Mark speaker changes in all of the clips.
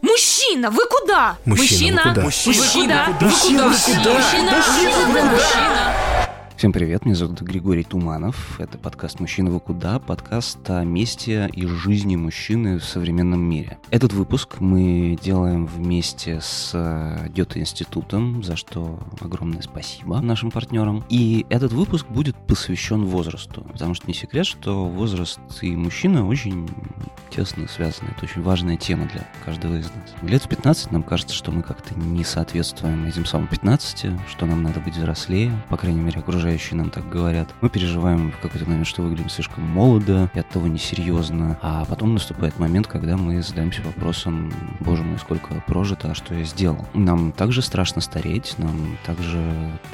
Speaker 1: Мужчина, вы куда?
Speaker 2: Мужчина, вы куда?
Speaker 1: Мужчина,
Speaker 2: Мужчина,
Speaker 1: вы куда?
Speaker 2: Мужчина,
Speaker 1: Вы
Speaker 2: вы куда?
Speaker 1: Мужчина,
Speaker 2: Мужчина, вы куда?
Speaker 3: Всем привет, меня зовут Григорий Туманов. Это подкаст «Мужчина, вы куда?» Подкаст о месте и жизни мужчины в современном мире. Этот выпуск мы делаем вместе с Гёте-институтом, за что огромное спасибо нашим партнерам. И этот выпуск будет посвящен возрасту, потому что не секрет, что возраст и мужчина очень тесно связаны. Это очень важная тема для каждого из нас. Лет в 15 нам кажется, что мы как-то не соответствуем этим самым 15, что нам надо быть взрослее, по крайней мере, окружающие нам так говорят. Мы переживаем в какой-то момент, что выглядим слишком молодо и оттого несерьезно. А потом наступает момент, когда мы задаемся вопросом, боже мой, сколько прожито, а что я сделал? Нам также страшно стареть, нам также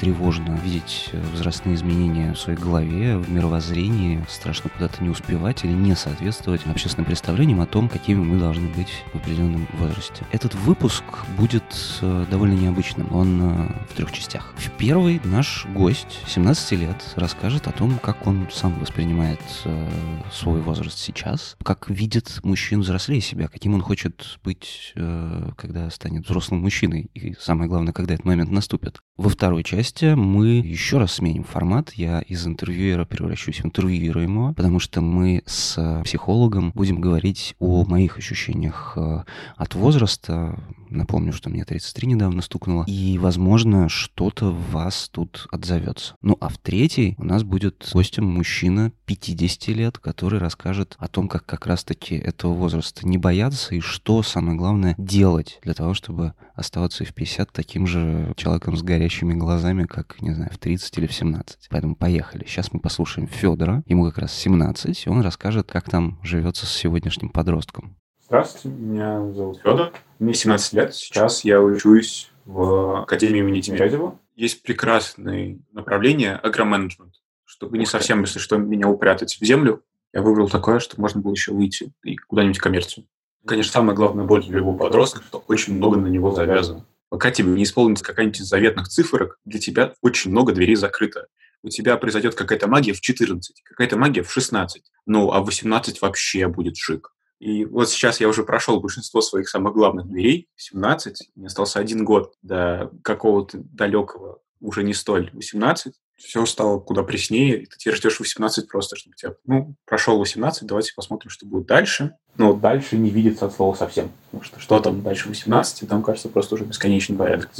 Speaker 3: тревожно видеть возрастные изменения в своей голове, в мировоззрении, страшно куда-то не успевать или не соответствовать общественным представлениям о том, какими мы должны быть в определенном возрасте. Этот выпуск будет э, довольно необычным. Он э, в трех частях. В первой наш гость, 17 лет, расскажет о том, как он сам воспринимает э, свой возраст сейчас, как видит мужчин взрослее себя, каким он хочет быть, э, когда станет взрослым мужчиной, и самое главное, когда этот момент наступит. Во второй части мы еще раз сменим формат. Я из интервьюера превращусь в интервьюируемого, потому что мы с психологом будем говорить о моих ощущениях э, от возраста. Напомню, что мне 33 недавно стукнуло. И, возможно, что-то в вас тут отзовется. А в третьей у нас будет гостем мужчина 50 лет, который расскажет о том, как как раз-таки этого возраста не бояться и что, самое главное, делать для того, чтобы оставаться и в 50 таким же человеком с горящими глазами, как, не знаю, в 30 или в 17. Поэтому поехали. Сейчас мы послушаем Федора. Ему как раз 17, и он расскажет, как там живется с сегодняшним подростком.
Speaker 4: Здравствуйте, меня зовут Федор. Мне 17 лет. Сейчас я учусь в Академии имени Тимирязева. Есть прекрасное направление агроменеджмент. Чтобы не совсем, если что, меня упрятать в землю, я выбрал такое, что можно было еще выйти и куда-нибудь в коммерцию. Конечно, самая главная боль для любого подростка, что очень много на него завязано. Пока тебе не исполнится какая-нибудь из заветных цифрок, для тебя очень много дверей закрыто. У тебя произойдет какая-то магия в 14, какая-то магия в 16. Ну, а в 18 вообще будет шик. И вот сейчас я уже прошел большинство своих самых главных дверей, 17, мне остался один год до какого-то далекого, уже не столь 18. Все стало куда преснее, и ты теперь ждешь 18 просто, чтобы тебя... Ну, прошел 18, давайте посмотрим, что будет дальше. Но дальше не видится от слова совсем. Потому что что там дальше 18, там, кажется, просто уже бесконечный порядок.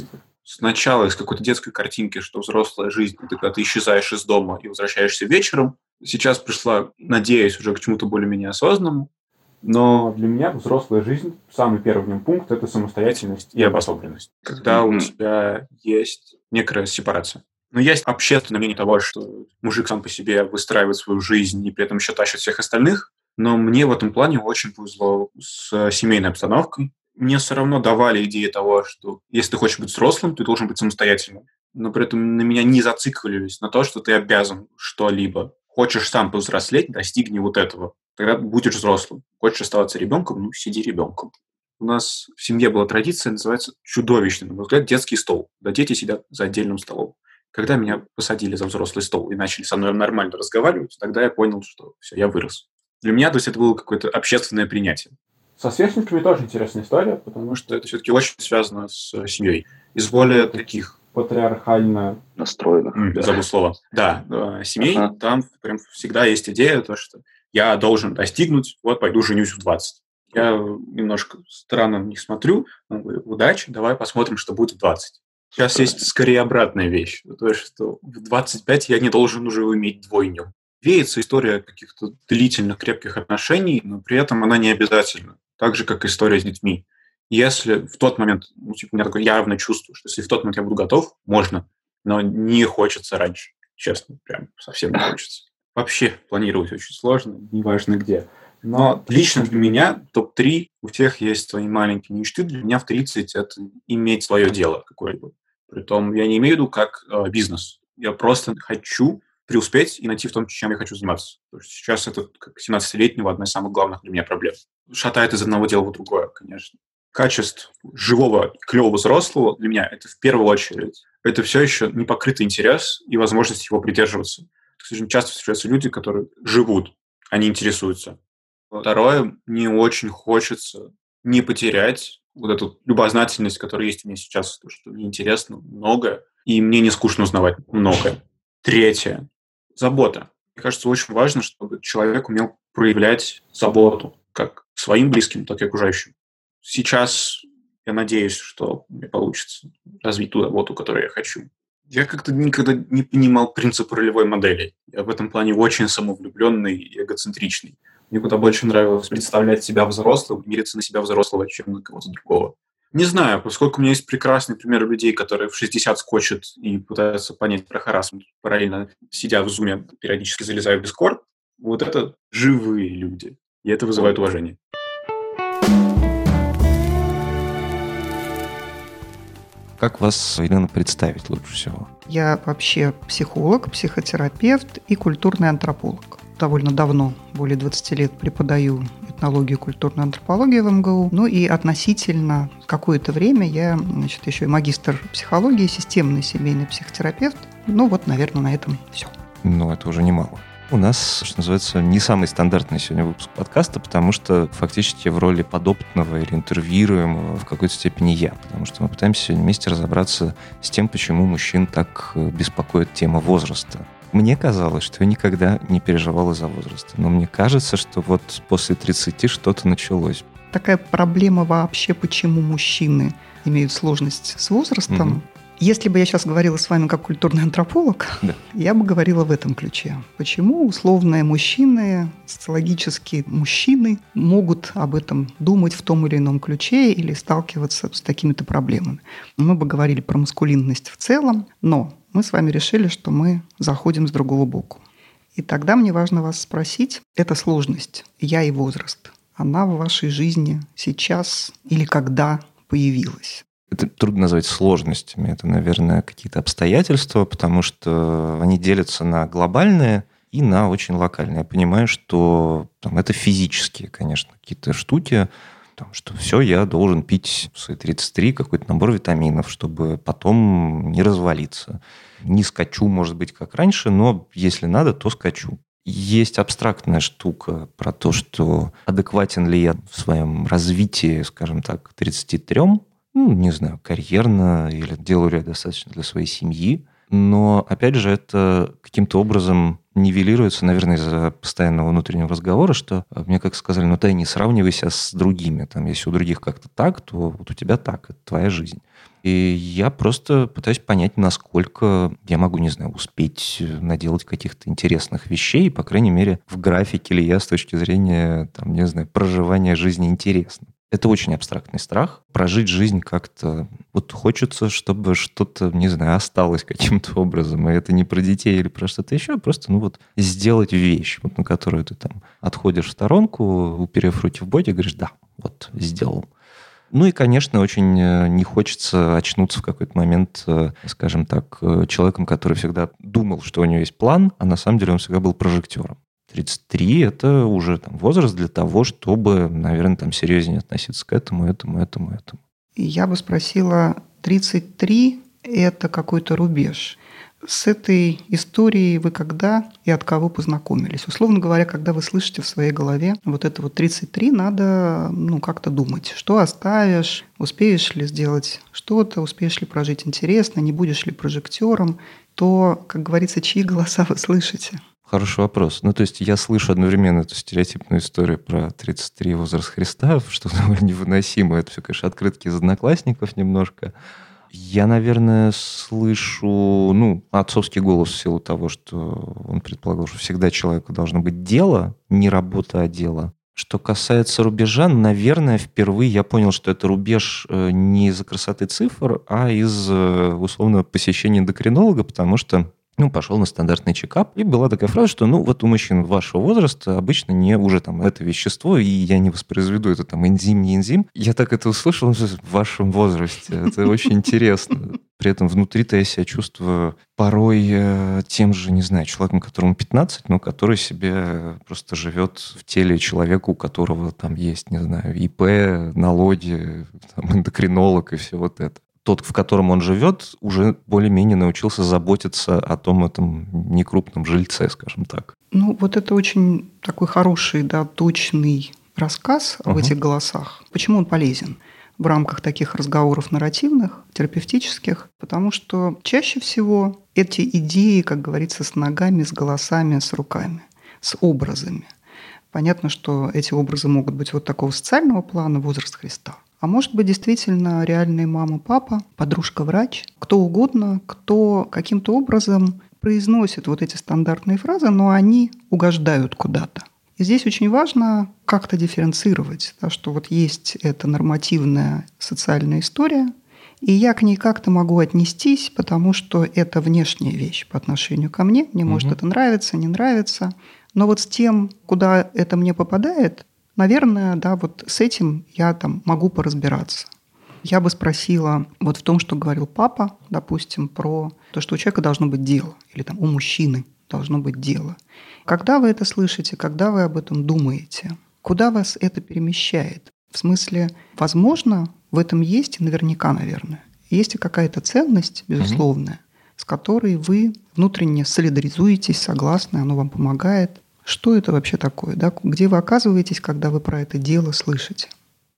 Speaker 4: Сначала из какой-то детской картинки, что взрослая жизнь, это когда ты исчезаешь из дома и возвращаешься вечером. Сейчас пришла, надеюсь, уже к чему-то более-менее осознанному. Но для меня взрослая жизнь, самый первый в нем пункт – это самостоятельность и обособленность. Когда у тебя есть некая сепарация. Но есть общественное мнение того, что мужик сам по себе выстраивает свою жизнь и при этом еще тащит всех остальных. Но мне в этом плане очень повезло с семейной обстановкой. Мне все равно давали идеи того, что если ты хочешь быть взрослым, ты должен быть самостоятельным. Но при этом на меня не зацикливались на то, что ты обязан что-либо. Хочешь сам повзрослеть, достигни вот этого. Тогда будешь взрослым. Хочешь оставаться ребенком, ну, сиди ребенком. У нас в семье была традиция, называется чудовищный, на мой взгляд, детский стол. Да дети сидят за отдельным столом. Когда меня посадили за взрослый стол и начали со мной нормально разговаривать, тогда я понял, что все, я вырос. Для меня, то есть, это было какое-то общественное принятие. Со сверстниками тоже интересная история, потому что это все-таки очень связано с семьей. Из более таких патриархально
Speaker 5: настроенных.
Speaker 4: Mm, да. Забыл слово. Да, э, семей, ага. там прям всегда есть идея, то, что я должен достигнуть, вот пойду женюсь в 20. Я немножко странно не смотрю, говорю, удачи, давай посмотрим, что будет в 20. Сейчас есть скорее обратная вещь, то есть, что в 25 я не должен уже иметь двойню. Веется история каких-то длительных крепких отношений, но при этом она не обязательна. Так же, как история с детьми. Если в тот момент, ну, типа, у меня такое явное чувство, что если в тот момент я буду готов, можно, но не хочется раньше. Честно, прям совсем не хочется. Вообще планировать очень сложно, неважно где. Но лично для меня топ-3, у всех есть свои маленькие мечты. Для меня в 30 это иметь свое дело какое-либо. Притом я не имею в виду как э, бизнес. Я просто хочу преуспеть и найти в том, чем я хочу заниматься. Потому что сейчас это, как 17-летнего, одна из самых главных для меня проблем. Шатает из одного дела в другое, конечно. Качеств живого, клевого взрослого для меня это в первую очередь это все еще непокрытый интерес и возможность его придерживаться. К сожалению, часто встречаются люди, которые живут, они интересуются. Второе, не очень хочется не потерять вот эту любознательность, которая есть у меня сейчас, то, что мне интересно многое, и мне не скучно узнавать многое. Третье. Забота. Мне кажется, очень важно, чтобы человек умел проявлять заботу как своим близким, так и окружающим. Сейчас я надеюсь, что мне получится развить ту работу, которую я хочу. Я как-то никогда не понимал принцип ролевой модели. Я в этом плане очень самовлюбленный и эгоцентричный. Мне куда больше нравилось представлять себя взрослым, мириться на себя взрослого, чем на кого-то другого. Не знаю, поскольку у меня есть прекрасный пример людей, которые в 60 скочат и пытаются понять про харасмент, параллельно сидя в зуме, периодически залезая в Discord, вот это живые люди. И это вызывает уважение.
Speaker 6: Как вас, Елена, представить лучше всего?
Speaker 7: Я вообще психолог, психотерапевт и культурный антрополог довольно давно, более 20 лет преподаю этнологию и культурную антропологию в МГУ. Ну и относительно какое-то время я значит, еще и магистр психологии, системный семейный психотерапевт. Ну вот, наверное, на этом все.
Speaker 6: Ну, это уже немало. У нас, что называется, не самый стандартный сегодня выпуск подкаста, потому что фактически в роли подопытного или интервьюируемого в какой-то степени я, потому что мы пытаемся сегодня вместе разобраться с тем, почему мужчин так беспокоит тема возраста. Мне казалось, что я никогда не переживал из-за возраста. Но мне кажется, что вот после 30 что-то началось.
Speaker 7: Такая проблема вообще, почему мужчины имеют сложность с возрастом. Угу. Если бы я сейчас говорила с вами как культурный антрополог, да. я бы говорила в этом ключе. Почему условные мужчины, социологические мужчины могут об этом думать в том или ином ключе или сталкиваться с такими-то проблемами? Мы бы говорили про маскулинность в целом, но мы с вами решили, что мы заходим с другого боку. И тогда мне важно вас спросить, эта сложность, я и возраст, она в вашей жизни сейчас или когда появилась?
Speaker 6: Это трудно назвать сложностями. Это, наверное, какие-то обстоятельства, потому что они делятся на глобальные и на очень локальные. Я понимаю, что там, это физические, конечно, какие-то штуки, там, что все, я должен пить в свои 33 какой-то набор витаминов, чтобы потом не развалиться. Не скачу, может быть, как раньше, но если надо, то скачу. Есть абстрактная штука про то, что адекватен ли я в своем развитии, скажем так, 33, ну, не знаю, карьерно, или делаю ли я достаточно для своей семьи. Но, опять же, это каким-то образом нивелируется, наверное, из-за постоянного внутреннего разговора, что э, мне как сказали, ну ты не сравнивайся с другими. Там, если у других как-то так, то вот у тебя так, это твоя жизнь. И я просто пытаюсь понять, насколько я могу, не знаю, успеть наделать каких-то интересных вещей, по крайней мере, в графике ли я с точки зрения, там, не знаю, проживания жизни интересно. Это очень абстрактный страх. Прожить жизнь как-то... Вот хочется, чтобы что-то, не знаю, осталось каким-то образом. И это не про детей или про что-то еще, а просто, ну вот, сделать вещь, вот, на которую ты там отходишь в сторонку, уперев руки в боди, говоришь, да, вот, сделал. Ну и, конечно, очень э, не хочется очнуться в какой-то момент, э, скажем так, э, человеком, который всегда думал, что у него есть план, а на самом деле он всегда был прожектером. 33 – это уже там, возраст для того, чтобы, наверное, там серьезнее относиться к этому, этому, этому, этому.
Speaker 7: Я бы спросила, 33 – это какой-то рубеж. С этой историей вы когда и от кого познакомились? Условно говоря, когда вы слышите в своей голове вот это вот 33, надо ну, как-то думать, что оставишь, успеешь ли сделать что-то, успеешь ли прожить интересно, не будешь ли прожектором, то, как говорится, чьи голоса вы слышите?
Speaker 6: Хороший вопрос. Ну, то есть я слышу одновременно эту стереотипную историю про 33 возраст Христа, что довольно невыносимо. Это все, конечно, открытки из одноклассников немножко. Я, наверное, слышу, ну, отцовский голос в силу того, что он предполагал, что всегда человеку должно быть дело, не работа, а дело. Что касается рубежа, наверное, впервые я понял, что это рубеж э, не из-за красоты цифр, а из э, условного посещения эндокринолога, потому что ну, пошел на стандартный чекап. И была такая фраза, что, ну, вот у мужчин вашего возраста обычно не уже там это вещество, и я не воспроизведу это там энзим, не энзим. Я так это услышал в вашем возрасте. Это очень интересно. При этом внутри-то я себя чувствую порой э, тем же, не знаю, человеком, которому 15, но который себе просто живет в теле человека, у которого там есть, не знаю, ИП, налоги, там, эндокринолог и все вот это тот, в котором он живет, уже более-менее научился заботиться о том этом некрупном жильце, скажем так.
Speaker 7: Ну, вот это очень такой хороший, да, точный рассказ uh-huh. об этих голосах. Почему он полезен? в рамках таких разговоров нарративных, терапевтических, потому что чаще всего эти идеи, как говорится, с ногами, с голосами, с руками, с образами. Понятно, что эти образы могут быть вот такого социального плана, возраст Христа. А может быть, действительно реальные мама, папа, подружка, врач, кто угодно, кто каким-то образом произносит вот эти стандартные фразы, но они угождают куда-то. И здесь очень важно как-то дифференцировать, да, что вот есть эта нормативная социальная история, и я к ней как-то могу отнестись, потому что это внешняя вещь по отношению ко мне. Мне угу. может это нравиться, не нравится. Но вот с тем, куда это мне попадает, наверное, да, вот с этим я там могу поразбираться. Я бы спросила вот в том, что говорил папа, допустим, про то, что у человека должно быть дело, или там у мужчины должно быть дело. Когда вы это слышите, когда вы об этом думаете, куда вас это перемещает? В смысле, возможно, в этом есть, и наверняка, наверное, есть и какая-то ценность, безусловная, угу. с которой вы внутренне солидаризуетесь, согласны, оно вам помогает. Что это вообще такое? Да? Где вы оказываетесь, когда вы про это дело слышите?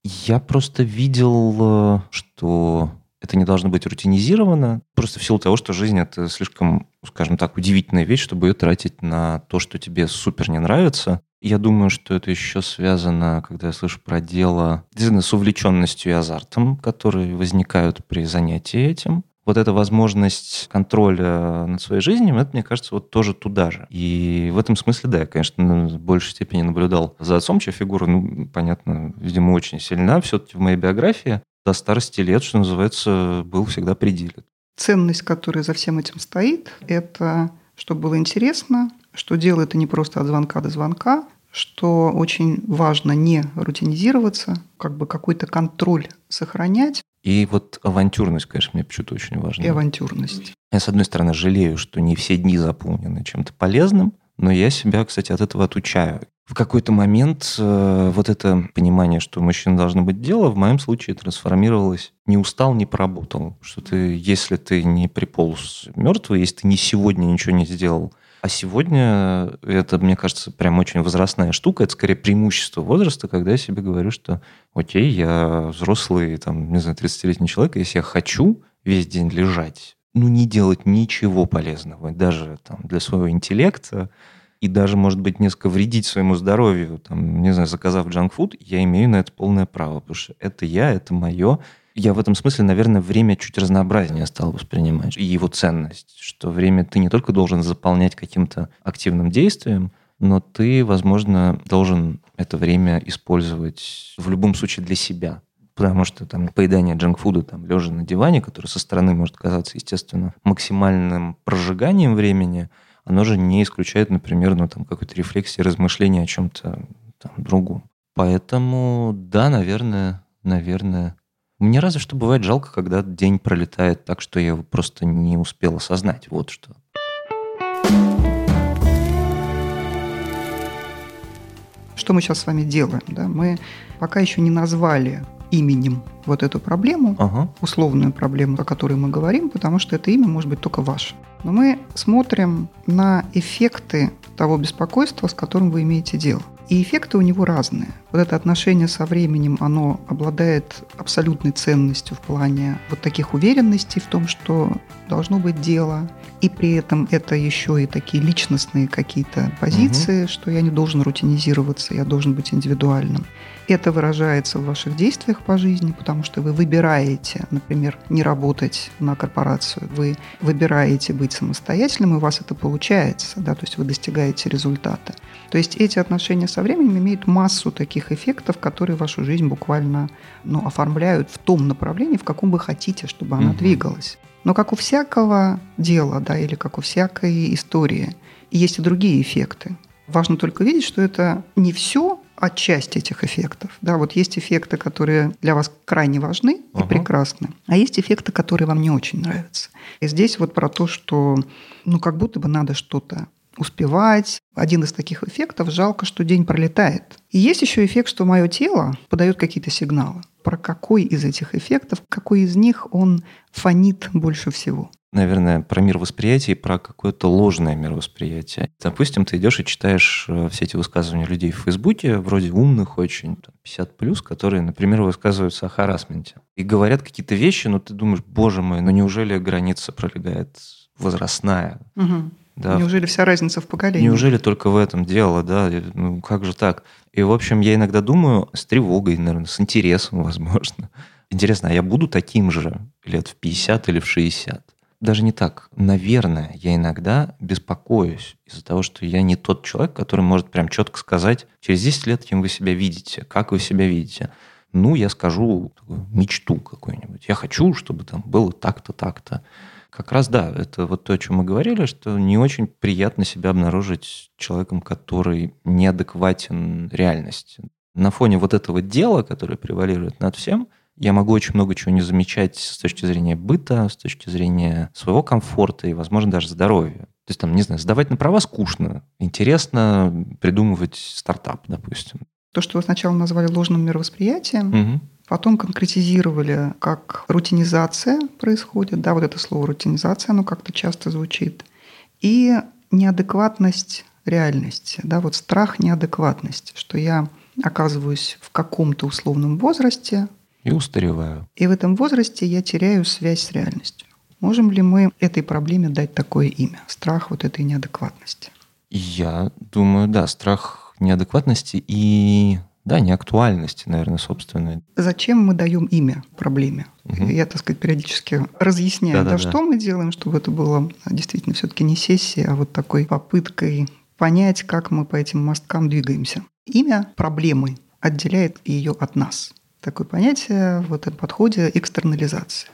Speaker 6: Я просто видел, э, что это не должно быть рутинизировано, просто в силу того, что жизнь — это слишком, скажем так, удивительная вещь, чтобы ее тратить на то, что тебе супер не нравится. Я думаю, что это еще связано, когда я слышу про дело, с увлеченностью и азартом, которые возникают при занятии этим. Вот эта возможность контроля над своей жизнью, это, мне кажется, вот тоже туда же. И в этом смысле, да, я, конечно, в большей степени наблюдал за отцом, чья фигура, ну, понятно, видимо, очень сильна все-таки в моей биографии до старости лет, что называется, был всегда пределен.
Speaker 7: Ценность, которая за всем этим стоит, это чтобы было интересно, что дело это не просто от звонка до звонка, что очень важно не рутинизироваться, как бы какой-то контроль сохранять.
Speaker 6: И вот авантюрность, конечно, мне почему-то очень важна.
Speaker 7: И авантюрность.
Speaker 6: Я, с одной стороны, жалею, что не все дни заполнены чем-то полезным, но я себя, кстати, от этого отучаю в какой-то момент э, вот это понимание, что мужчина должно быть дело, в моем случае трансформировалось не устал, не поработал. Что ты, если ты не приполз мертвый, если ты не сегодня ничего не сделал, а сегодня это, мне кажется, прям очень возрастная штука. Это скорее преимущество возраста, когда я себе говорю, что окей, я взрослый, там, не знаю, 30-летний человек, если я хочу весь день лежать, ну, не делать ничего полезного, даже там, для своего интеллекта, и даже, может быть, несколько вредить своему здоровью, там, не знаю, заказав джанкфуд, я имею на это полное право, потому что это я, это мое. Я в этом смысле, наверное, время чуть разнообразнее стал воспринимать. И его ценность, что время ты не только должен заполнять каким-то активным действием, но ты, возможно, должен это время использовать в любом случае для себя. Потому что там поедание джанкфуда там лежа на диване, который со стороны может казаться, естественно, максимальным прожиганием времени – оно же не исключает, например, ну, там, какой-то рефлексии, размышления о чем-то там, другом. Поэтому, да, наверное, наверное. Мне разве что бывает жалко, когда день пролетает так, что я его просто не успел осознать. Вот что.
Speaker 7: Что мы сейчас с вами делаем? Да? Мы пока еще не назвали именем вот эту проблему, ага. условную проблему, о которой мы говорим, потому что это имя может быть только ваше. Но мы смотрим на эффекты того беспокойства, с которым вы имеете дело. И эффекты у него разные. Вот это отношение со временем, оно обладает абсолютной ценностью в плане вот таких уверенностей в том, что должно быть дело. И при этом это еще и такие личностные какие-то позиции, угу. что я не должен рутинизироваться, я должен быть индивидуальным. Это выражается в ваших действиях по жизни, потому что вы выбираете, например, не работать на корпорацию, вы выбираете быть самостоятельным, и у вас это получается, да, то есть вы достигаете результата. То есть эти отношения со временем имеют массу таких эффектов, которые вашу жизнь буквально ну, оформляют в том направлении, в каком вы хотите, чтобы она угу. двигалась. Но как у всякого дела, да, или как у всякой истории, есть и другие эффекты. Важно только видеть, что это не все от части этих эффектов. Да, вот есть эффекты, которые для вас крайне важны и uh-huh. прекрасны, а есть эффекты, которые вам не очень нравятся. И здесь вот про то, что ну как будто бы надо что-то успевать. Один из таких эффектов – жалко, что день пролетает. И есть еще эффект, что мое тело подает какие-то сигналы. про какой из этих эффектов, какой из них он фонит больше всего
Speaker 6: наверное, про мировосприятие и про какое-то ложное мировосприятие. Допустим, ты идешь и читаешь э, все эти высказывания людей в Фейсбуке, вроде умных очень, 50 плюс, которые, например, высказываются о харасменте. И говорят какие-то вещи, но ты думаешь, боже мой, ну неужели граница пролегает возрастная?
Speaker 7: Угу. Да. Неужели вся разница в поколении?
Speaker 6: Неужели только в этом дело, да? Ну как же так? И, в общем, я иногда думаю с тревогой, наверное, с интересом, возможно. Интересно, а я буду таким же лет в 50 или в 60? даже не так. Наверное, я иногда беспокоюсь из-за того, что я не тот человек, который может прям четко сказать, через 10 лет кем вы себя видите, как вы себя видите. Ну, я скажу мечту какую-нибудь. Я хочу, чтобы там было так-то, так-то. Как раз да, это вот то, о чем мы говорили, что не очень приятно себя обнаружить человеком, который неадекватен реальности. На фоне вот этого дела, которое превалирует над всем – я могу очень много чего не замечать с точки зрения быта, с точки зрения своего комфорта и, возможно, даже здоровья. То есть, там, не знаю, сдавать на права скучно. Интересно придумывать стартап, допустим.
Speaker 7: То, что вы сначала назвали ложным мировосприятием, угу. Потом конкретизировали, как рутинизация происходит. Да, вот это слово рутинизация, оно как-то часто звучит. И неадекватность реальности. Да, вот страх неадекватности, что я оказываюсь в каком-то условном возрасте,
Speaker 6: и устареваю.
Speaker 7: И в этом возрасте я теряю связь с реальностью. Можем ли мы этой проблеме дать такое имя? Страх вот этой неадекватности.
Speaker 6: Я думаю, да, страх неадекватности и да, неактуальности, наверное, собственной.
Speaker 7: Зачем мы даем имя проблеме? Угу. Я, так сказать, периодически разъясняю, да, да, да, что мы делаем, чтобы это было действительно все-таки не сессия, а вот такой попыткой понять, как мы по этим мосткам двигаемся. Имя проблемы отделяет ее от нас такое понятие в этом подходе экстернализация.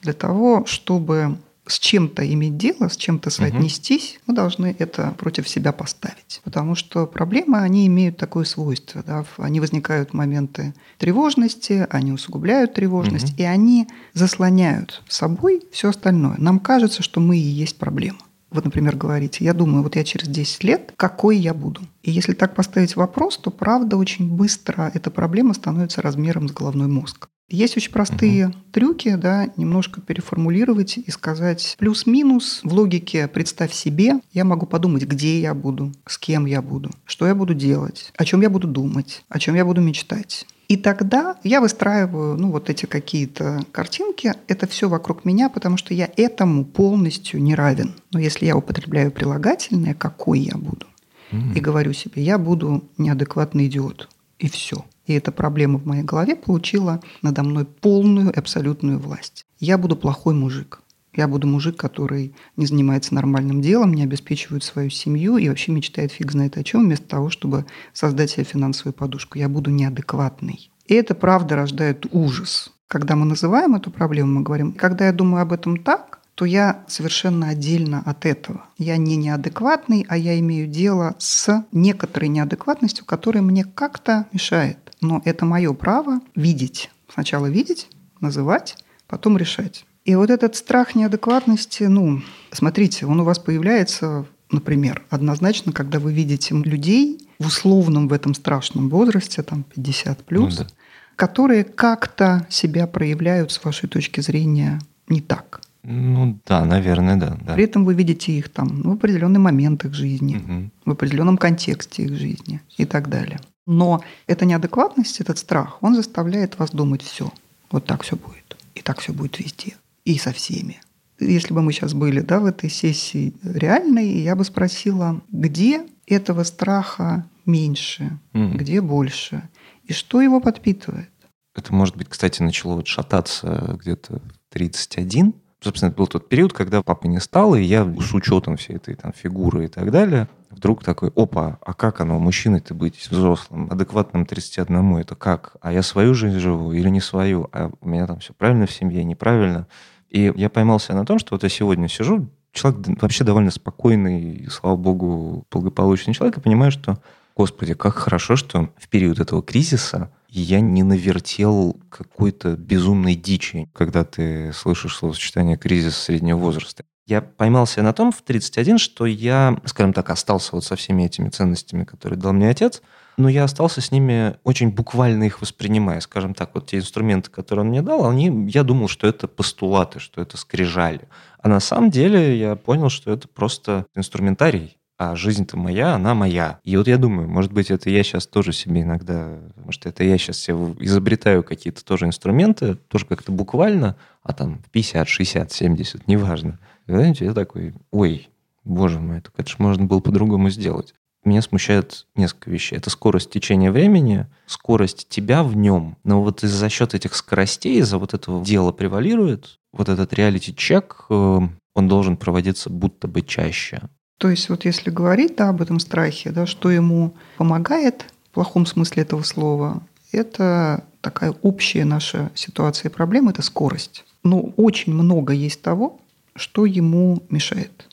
Speaker 7: Для того, чтобы с чем-то иметь дело, с чем-то соотнестись, угу. мы должны это против себя поставить. Потому что проблемы, они имеют такое свойство. Да? Они возникают в моменты тревожности, они усугубляют тревожность, угу. и они заслоняют собой все остальное. Нам кажется, что мы и есть проблема. Вот, например, говорите, я думаю, вот я через 10 лет, какой я буду? И если так поставить вопрос, то правда очень быстро эта проблема становится размером с головной мозг. Есть очень простые угу. трюки, да, немножко переформулировать и сказать плюс-минус в логике «представь себе», я могу подумать, где я буду, с кем я буду, что я буду делать, о чем я буду думать, о чем я буду мечтать. И тогда я выстраиваю, ну, вот эти какие-то картинки, это все вокруг меня, потому что я этому полностью не равен. Но если я употребляю прилагательное, какой я буду, mm-hmm. и говорю себе, я буду неадекватный идиот, и все. И эта проблема в моей голове получила надо мной полную абсолютную власть. Я буду плохой мужик. Я буду мужик, который не занимается нормальным делом, не обеспечивает свою семью и вообще мечтает фиг знает о чем, вместо того, чтобы создать себе финансовую подушку. Я буду неадекватный. И это правда рождает ужас. Когда мы называем эту проблему, мы говорим, когда я думаю об этом так, то я совершенно отдельно от этого. Я не неадекватный, а я имею дело с некоторой неадекватностью, которая мне как-то мешает. Но это мое право видеть. Сначала видеть, называть, потом решать. И вот этот страх неадекватности, ну, смотрите, он у вас появляется, например, однозначно, когда вы видите людей в условном в этом страшном возрасте, там 50 плюс, ну, да. которые как-то себя проявляют с вашей точки зрения не так.
Speaker 6: Ну да, наверное, да. да.
Speaker 7: При этом вы видите их там в определенный момент их жизни, угу. в определенном контексте их жизни и так далее. Но эта неадекватность, этот страх, он заставляет вас думать все. Вот так все будет. И так все будет везде и со всеми. Если бы мы сейчас были да, в этой сессии реальной, я бы спросила, где этого страха меньше, mm. где больше, и что его подпитывает.
Speaker 6: Это, может быть, кстати, начало вот шататься где-то в 31. Собственно, был тот период, когда папы не стало, и я с учетом всей этой там фигуры и так далее, вдруг такой, опа, а как оно, мужчиной-то быть взрослым, адекватным 31, это как? А я свою жизнь живу или не свою? А у меня там все правильно в семье, неправильно? И я поймался на том, что вот я сегодня сижу, человек вообще довольно спокойный, слава богу, благополучный человек, и понимаю, что, господи, как хорошо, что в период этого кризиса я не навертел какой-то безумной дичи, когда ты слышишь словосочетание «кризис среднего возраста». Я поймался на том в 31, что я, скажем так, остался вот со всеми этими ценностями, которые дал мне отец, но я остался с ними очень буквально их воспринимая. Скажем так, вот те инструменты, которые он мне дал, они, я думал, что это постулаты, что это скрижали. А на самом деле я понял, что это просто инструментарий, а жизнь-то моя, она моя. И вот я думаю, может быть, это я сейчас тоже себе иногда, может, это я сейчас себе изобретаю какие-то тоже инструменты, тоже как-то буквально, а там 50, 60, 70, неважно. И, знаете, я такой, ой, боже мой, это, же можно было по-другому сделать. Меня смущает несколько вещей. Это скорость течения времени, скорость тебя в нем. Но вот за счет этих скоростей, из-за вот этого дела превалирует, вот этот реалити-чек, э, он должен проводиться будто бы чаще.
Speaker 7: То есть вот если говорить да, об этом страхе, да, что ему помогает в плохом смысле этого слова, это такая общая наша ситуация и проблема – это скорость. Но очень много есть того, что ему мешает.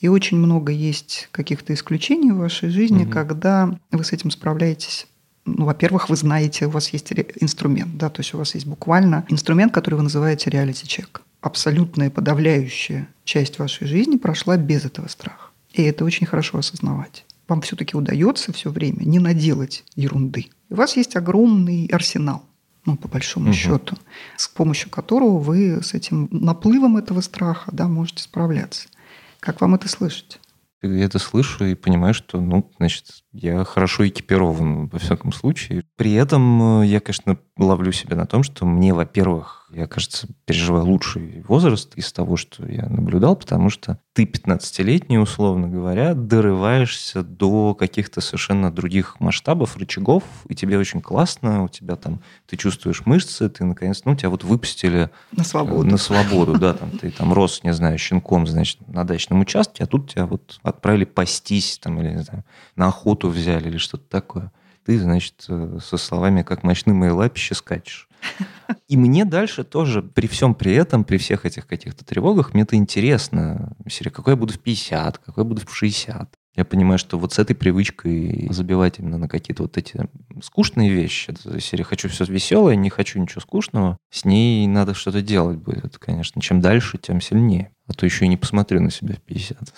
Speaker 7: И очень много есть каких-то исключений в вашей жизни, угу. когда вы с этим справляетесь ну, во-первых, вы знаете, у вас есть инструмент, да, то есть у вас есть буквально инструмент, который вы называете реалити-чек. Абсолютная подавляющая часть вашей жизни прошла без этого страха. И это очень хорошо осознавать. Вам все-таки удается все время не наделать ерунды. У вас есть огромный арсенал, ну, по большому угу. счету, с помощью которого вы с этим наплывом этого страха да, можете справляться. Как вам это слышать?
Speaker 6: Я это слышу и понимаю, что, ну, значит, я хорошо экипирован во всяком случае. При этом э, я, конечно, ловлю себя на том, что мне, во-первых, я, кажется, переживаю лучший возраст из того, что я наблюдал, потому что ты 15-летний, условно говоря, дорываешься до каких-то совершенно других масштабов, рычагов, и тебе очень классно, у тебя там, ты чувствуешь мышцы, ты наконец, ну, тебя вот выпустили
Speaker 7: на свободу,
Speaker 6: на свободу да, там, ты там рос, не знаю, щенком, значит, на дачном участке, а тут тебя вот отправили пастись, там, или, не знаю, на охоту взяли или что-то такое. Ты, значит, э, со словами «как мощны мои лапища» скачешь. И мне дальше тоже, при всем при этом, при всех этих каких-то тревогах, мне это интересно. Какой я буду в 50, какой я буду в 60. Я понимаю, что вот с этой привычкой забивать именно на какие-то вот эти скучные вещи, серия «хочу все веселое, не хочу ничего скучного», с ней надо что-то делать будет, конечно. Чем дальше, тем сильнее. А то еще и не посмотрю на себя в 50.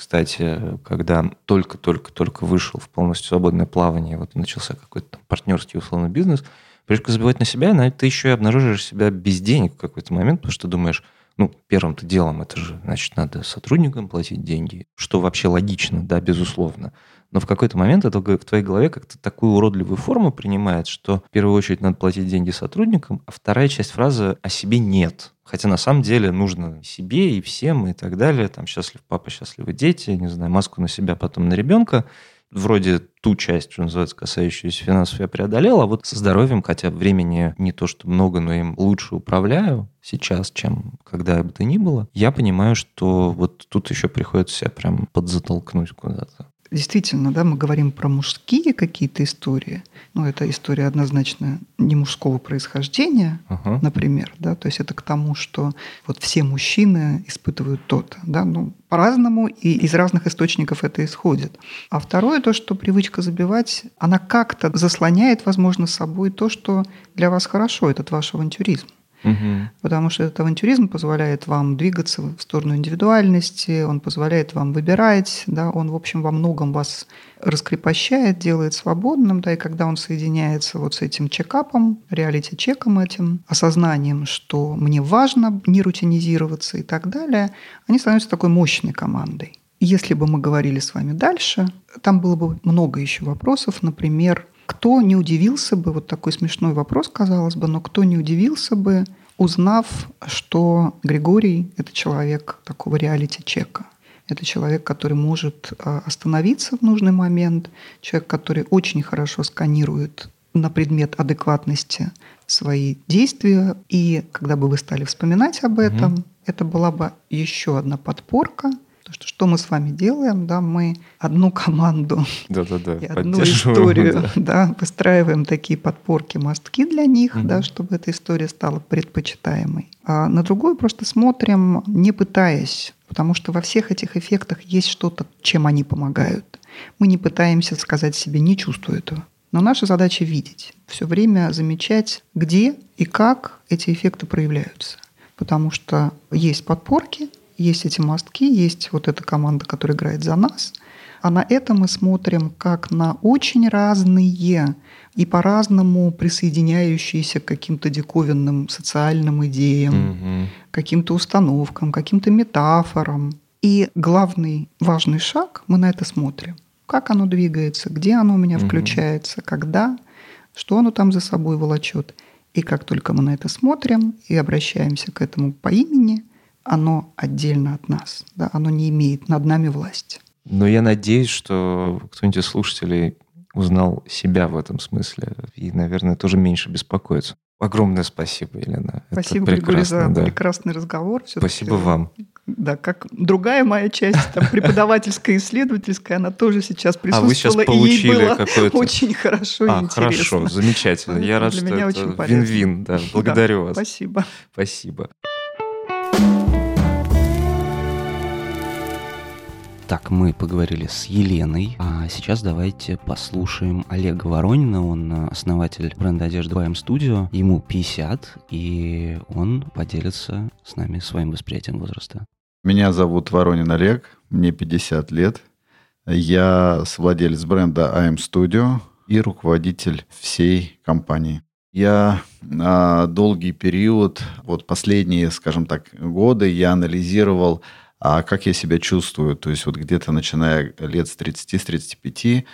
Speaker 6: Кстати, когда только-только-только вышел в полностью свободное плавание, вот начался какой-то партнерский условный бизнес – привычка забивать на себя, но ты еще и обнаруживаешь себя без денег в какой-то момент, потому что думаешь, ну, первым-то делом это же, значит, надо сотрудникам платить деньги, что вообще логично, да, безусловно. Но в какой-то момент это в твоей голове как-то такую уродливую форму принимает, что в первую очередь надо платить деньги сотрудникам, а вторая часть фразы «о себе нет». Хотя на самом деле нужно себе и всем и так далее. Там счастлив папа, счастливы дети, не знаю, маску на себя, потом на ребенка вроде ту часть, что называется, касающуюся финансов, я преодолел, а вот со здоровьем, хотя времени не то что много, но им лучше управляю сейчас, чем когда бы то ни было, я понимаю, что вот тут еще приходится себя прям подзатолкнуть куда-то.
Speaker 7: Действительно, да, мы говорим про мужские какие-то истории. Ну, это история однозначно не мужского происхождения, uh-huh. например, да, то есть это к тому, что вот все мужчины испытывают то-то, да, ну, по-разному и из разных источников это исходит. А второе, то, что привычка забивать, она как-то заслоняет, возможно, собой то, что для вас хорошо, этот ваш авантюризм. Угу. Потому что этот авантюризм позволяет вам двигаться в сторону индивидуальности, он позволяет вам выбирать, да, он, в общем, во многом вас раскрепощает, делает свободным, да, и когда он соединяется вот с этим чекапом, реалити-чеком этим, осознанием, что мне важно не рутинизироваться и так далее, они становятся такой мощной командой. Если бы мы говорили с вами дальше, там было бы много еще вопросов, например, кто не удивился бы, вот такой смешной вопрос, казалось бы, но кто не удивился бы, узнав, что Григорий – это человек такого реалити-чека. Это человек, который может а, остановиться в нужный момент, человек, который очень хорошо сканирует на предмет адекватности свои действия. И когда бы вы стали вспоминать об этом, угу. это была бы еще одна подпорка – Потому что что мы с вами делаем, да, мы одну команду
Speaker 6: да, да, да,
Speaker 7: и одну историю, да. да, выстраиваем такие подпорки, мостки для них, угу. да, чтобы эта история стала предпочитаемой. А на другую просто смотрим, не пытаясь, потому что во всех этих эффектах есть что-то, чем они помогают. Мы не пытаемся сказать себе «не чувствую этого». Но наша задача видеть, все время замечать, где и как эти эффекты проявляются. Потому что есть подпорки, есть эти мостки, есть вот эта команда, которая играет за нас. А на это мы смотрим как на очень разные и по-разному присоединяющиеся к каким-то диковинным социальным идеям, угу. каким-то установкам, каким-то метафорам. И главный важный шаг мы на это смотрим. Как оно двигается, где оно у меня угу. включается, когда, что оно там за собой волочет. И как только мы на это смотрим и обращаемся к этому по имени, оно отдельно от нас, да, оно не имеет над нами власти.
Speaker 6: Но я надеюсь, что кто-нибудь из слушателей узнал себя в этом смысле и, наверное, тоже меньше беспокоится. Огромное спасибо, Елена.
Speaker 7: Спасибо, Григорий, за да. прекрасный разговор.
Speaker 6: Спасибо вам.
Speaker 7: Да, как другая моя часть, там, преподавательская, исследовательская, она тоже сейчас присутствовала. А вы сейчас
Speaker 6: получили и ей было
Speaker 7: очень хорошо и
Speaker 6: а, интересно. хорошо, замечательно. Я рад, что это вин-вин. Да, благодарю вас.
Speaker 7: Спасибо.
Speaker 6: Спасибо. Так, мы поговорили с Еленой, а сейчас давайте послушаем Олега Воронина. Он э, основатель бренда одежды YM Studio. Ему 50, и он поделится с нами своим восприятием возраста.
Speaker 8: Меня зовут Воронин Олег, мне 50 лет. Я владелец бренда AM Studio и руководитель всей компании. Я а, долгий период, вот последние, скажем так, годы, я анализировал а как я себя чувствую. То есть вот где-то начиная лет с 30, с 35,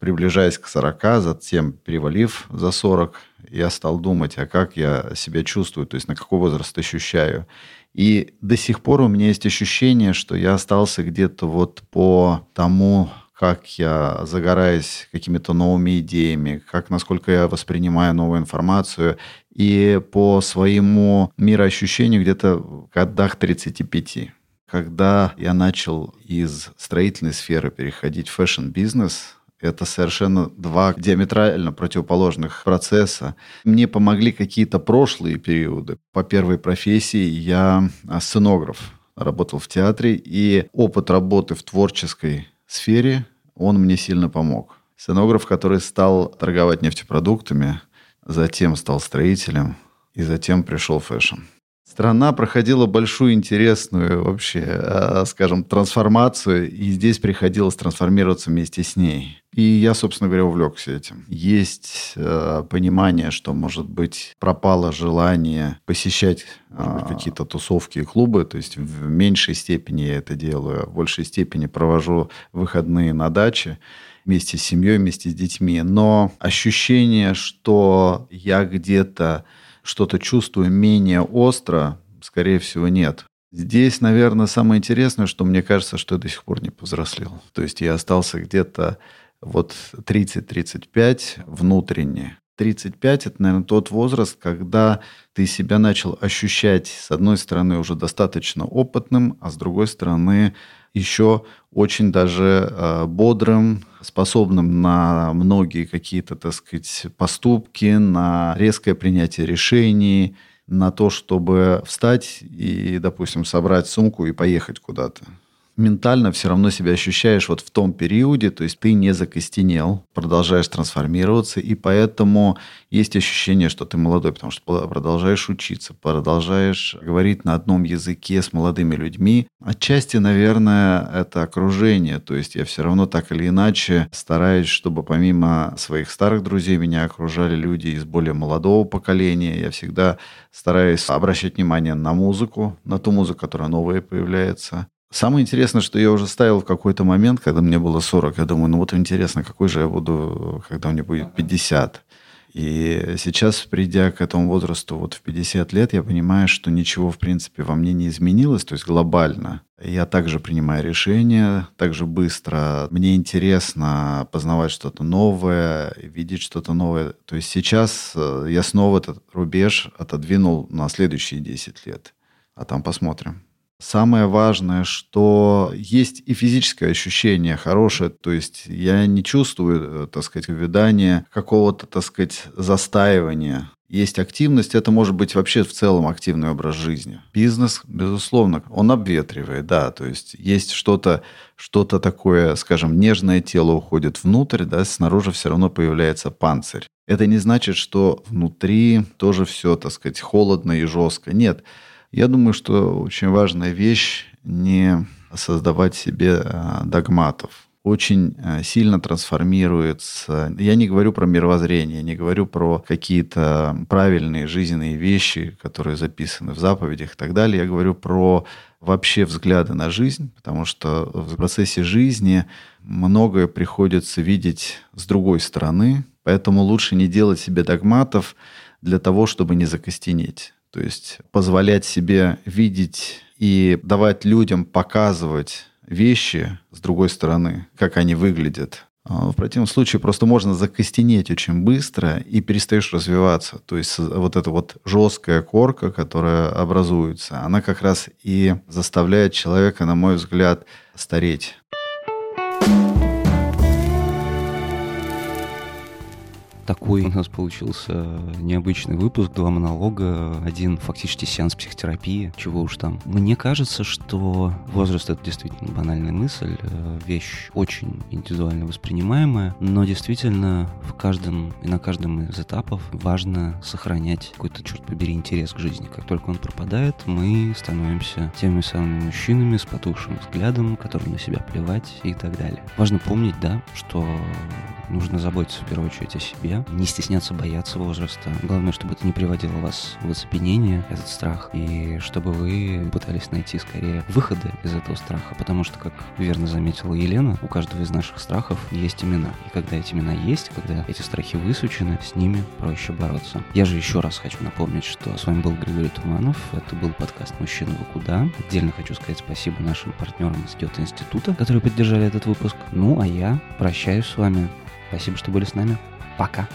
Speaker 8: приближаясь к 40, затем перевалив за 40, я стал думать, а как я себя чувствую, то есть на какой возраст ощущаю. И до сих пор у меня есть ощущение, что я остался где-то вот по тому, как я загораюсь какими-то новыми идеями, как насколько я воспринимаю новую информацию, и по своему мироощущению где-то в годах 35. Когда я начал из строительной сферы переходить в fashion -бизнес, это совершенно два диаметрально противоположных процесса. Мне помогли какие-то прошлые периоды. По первой профессии я сценограф, работал в театре, и опыт работы в творческой сфере, он мне сильно помог. Сценограф, который стал торговать нефтепродуктами, затем стал строителем, и затем пришел fashion. Страна проходила большую интересную вообще, э, скажем, трансформацию, и здесь приходилось трансформироваться вместе с ней. И я, собственно говоря, увлекся этим. Есть э, понимание, что, может быть, пропало желание посещать э, какие-то тусовки и клубы. То есть в меньшей степени я это делаю, а в большей степени провожу выходные на даче вместе с семьей, вместе с детьми. Но ощущение, что я где-то что-то чувствую менее остро, скорее всего, нет. Здесь, наверное, самое интересное, что мне кажется, что я до сих пор не повзрослел. То есть я остался где-то вот 30-35 внутренне. 35 – это, наверное, тот возраст, когда ты себя начал ощущать, с одной стороны, уже достаточно опытным, а с другой стороны, еще очень даже э, бодрым, способным на многие какие-то, так сказать, поступки, на резкое принятие решений, на то, чтобы встать и, допустим, собрать сумку и поехать куда-то ментально все равно себя ощущаешь вот в том периоде, то есть ты не закостенел, продолжаешь трансформироваться, и поэтому есть ощущение, что ты молодой, потому что продолжаешь учиться, продолжаешь говорить на одном языке с молодыми людьми. Отчасти, наверное, это окружение, то есть я все равно так или иначе стараюсь, чтобы помимо своих старых друзей меня окружали люди из более молодого поколения. Я всегда стараюсь обращать внимание на музыку, на ту музыку, которая новая появляется, Самое интересное, что я уже ставил в какой-то момент, когда мне было 40, я думаю, ну вот интересно, какой же я буду, когда мне будет 50. И сейчас, придя к этому возрасту вот в 50 лет, я понимаю, что ничего, в принципе, во мне не изменилось, то есть глобально. Я также принимаю решения, также быстро. Мне интересно познавать что-то новое, видеть что-то новое. То есть сейчас э, я снова этот рубеж отодвинул на следующие 10 лет. А там посмотрим. Самое важное, что есть и физическое ощущение хорошее, то есть я не чувствую, э, так сказать, увядания, какого-то, так сказать, застаивания. Есть активность, это может быть вообще в целом активный образ жизни. Бизнес, безусловно, он обветривает, да, то есть есть что-то что такое, скажем, нежное тело уходит внутрь, да, снаружи все равно появляется панцирь. Это не значит, что внутри тоже все, так сказать, холодно и жестко. Нет, я думаю, что очень важная вещь не создавать себе э, догматов очень э, сильно трансформируется. Я не говорю про мировоззрение, не говорю про какие-то правильные жизненные вещи, которые записаны в заповедях и так далее. Я говорю про вообще взгляды на жизнь, потому что в процессе жизни многое приходится видеть с другой стороны, поэтому лучше не делать себе догматов для того, чтобы не закостенеть. То есть позволять себе видеть и давать людям показывать вещи с другой стороны, как они выглядят. А, в противном случае просто можно закостенеть очень быстро и перестаешь развиваться. То есть вот эта вот жесткая корка, которая образуется, она как раз и заставляет человека, на мой взгляд, стареть.
Speaker 3: Такой у нас получился необычный выпуск, два монолога, один фактически сеанс психотерапии, чего уж там. Мне кажется, что возраст — это действительно банальная мысль, э, вещь очень индивидуально воспринимаемая, но действительно в каждом и на каждом из этапов важно сохранять какой-то, черт побери, интерес к жизни. Как только он пропадает, мы становимся теми самыми мужчинами с потухшим взглядом, которым на себя плевать и так далее. Важно помнить, да, что нужно заботиться в первую очередь о себе, не стесняться бояться возраста. Главное, чтобы это не приводило вас в оцепенение, этот страх, и чтобы вы пытались найти скорее выходы из этого страха, потому что, как верно заметила Елена, у каждого из наших страхов есть имена. И когда эти имена есть, когда эти страхи высучены, с ними проще бороться. Я же еще раз хочу напомнить, что с вами был Григорий Туманов, это был подкаст «Мужчина, вы куда?». Отдельно хочу сказать спасибо нашим партнерам из Гёте-института, которые поддержали этот выпуск. Ну, а я прощаюсь с вами. Спасибо, что были с нами. Пока.